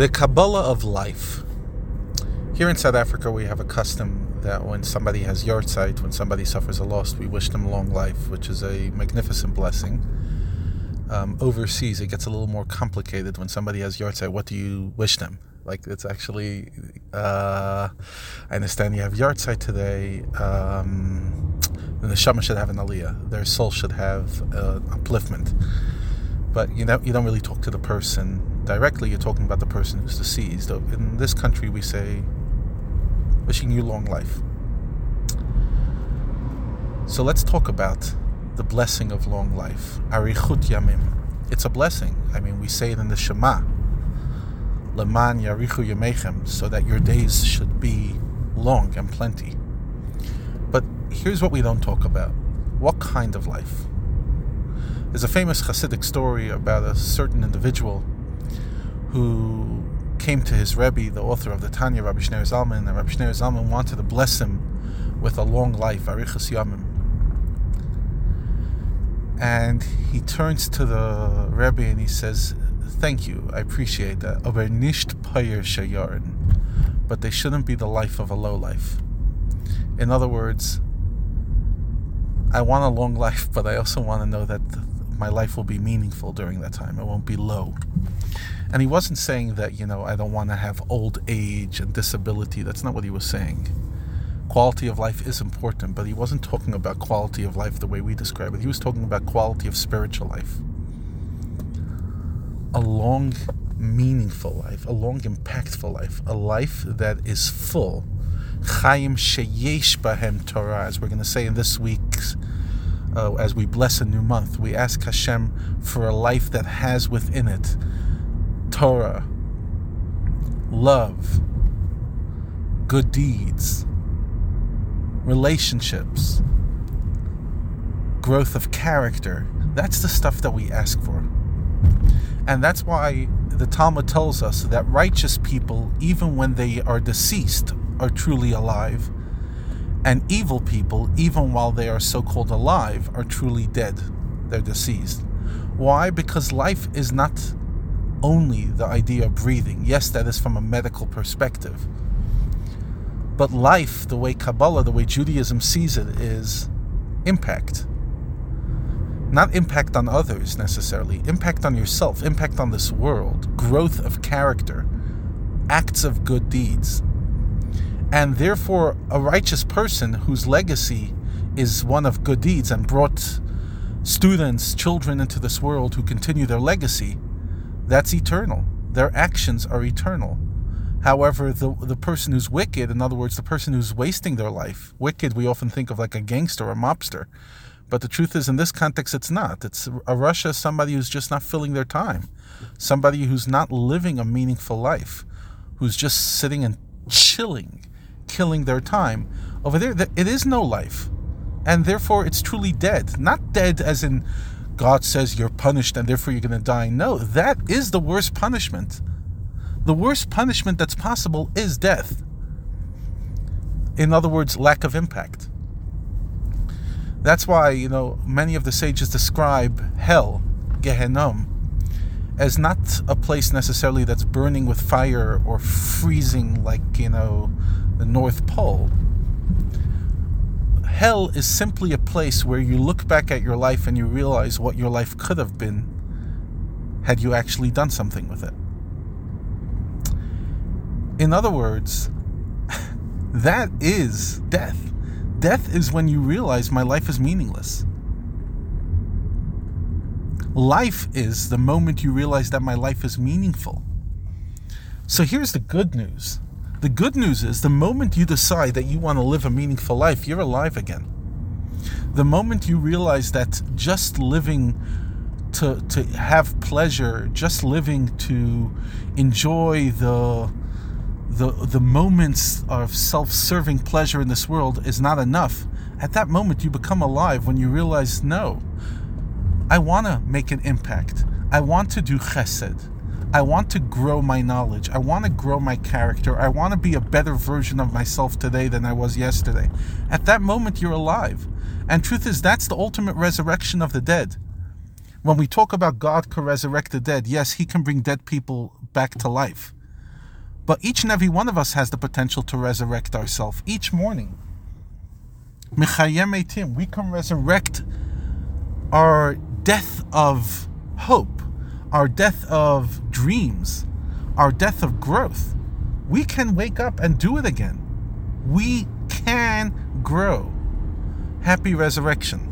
The Kabbalah of life. Here in South Africa, we have a custom that when somebody has yahrzeit, when somebody suffers a loss, we wish them long life, which is a magnificent blessing. Um, overseas, it gets a little more complicated. When somebody has yahrzeit, what do you wish them? Like it's actually, uh, I understand you have yahrzeit today. Um, the neshama should have an aliyah. Their soul should have uh, upliftment. But you know, you don't really talk to the person directly, you're talking about the person who's deceased. In this country, we say, wishing you long life. So let's talk about the blessing of long life. Arichut Yamim. It's a blessing. I mean, we say it in the Shema. Leman Yarichu Yamechem, so that your days should be long and plenty. But here's what we don't talk about. What kind of life? There's a famous Hasidic story about a certain individual who came to his Rebbe, the author of the Tanya, Rabbi Shneur Zalman, and Rabbi Shneur Zalman wanted to bless him with a long life, Arichas Yamim. And he turns to the Rebbe and he says, Thank you, I appreciate that. Aber nicht payer shayarin. But they shouldn't be the life of a low life. In other words, I want a long life, but I also want to know that my life will be meaningful during that time. It won't be low. And he wasn't saying that, you know, I don't want to have old age and disability. That's not what he was saying. Quality of life is important, but he wasn't talking about quality of life the way we describe it. He was talking about quality of spiritual life. A long, meaningful life, a long, impactful life, a life that is full. Chaim sheyesh bahem Torah, as we're going to say in this week's uh, as we bless a new month, we ask Hashem for a life that has within it Torah, love, good deeds, relationships, growth of character. That's the stuff that we ask for. And that's why the Talmud tells us that righteous people, even when they are deceased, are truly alive, and evil people, even while they are so called alive, are truly dead. They're deceased. Why? Because life is not only the idea of breathing. Yes, that is from a medical perspective. But life, the way Kabbalah, the way Judaism sees it, is impact. Not impact on others necessarily, impact on yourself, impact on this world, growth of character, acts of good deeds. And therefore, a righteous person whose legacy is one of good deeds and brought students, children into this world who continue their legacy, that's eternal. Their actions are eternal. However, the the person who's wicked, in other words, the person who's wasting their life, wicked, we often think of like a gangster or a mobster. But the truth is, in this context, it's not. It's a rasha, somebody who's just not filling their time, somebody who's not living a meaningful life, who's just sitting and chilling, killing their time. Over there, it is no life, and therefore it's truly dead. Not dead as in God says you're punished and therefore you're going to die. No, that is the worst punishment. The worst punishment that's possible is death. In other words, lack of impact. That's why, you know, many of the sages describe hell, Gehenna, as not a place necessarily that's burning with fire or freezing like, you know, the North Pole hell is simply a place where you look back at your life and you realize what your life could have been had you actually done something with it. In other words, that is death. Death is when you realize my life is meaningless. Life is the moment you realize that my life is meaningful. So here's the good news the good news is the moment you decide that you want to live a meaningful life, you're alive again. The moment you realize that just living to, to have pleasure, just living to enjoy the, the, the moments of self serving pleasure in this world is not enough, at that moment you become alive when you realize no, I want to make an impact. I want to do chesed. I want to grow my knowledge. I want to grow my character. I want to be a better version of myself today than I was yesterday. At that moment, you're alive. And truth is, that's the ultimate resurrection of the dead. When we talk about God can resurrect the dead, yes, He can bring dead people back to life. But each and every one of us has the potential to resurrect ourselves each morning. Mechayeh Meitim, we can resurrect our death of hope, our death of dreams, our death of growth. We can wake up and do it again. We can grow. Happy resurrection.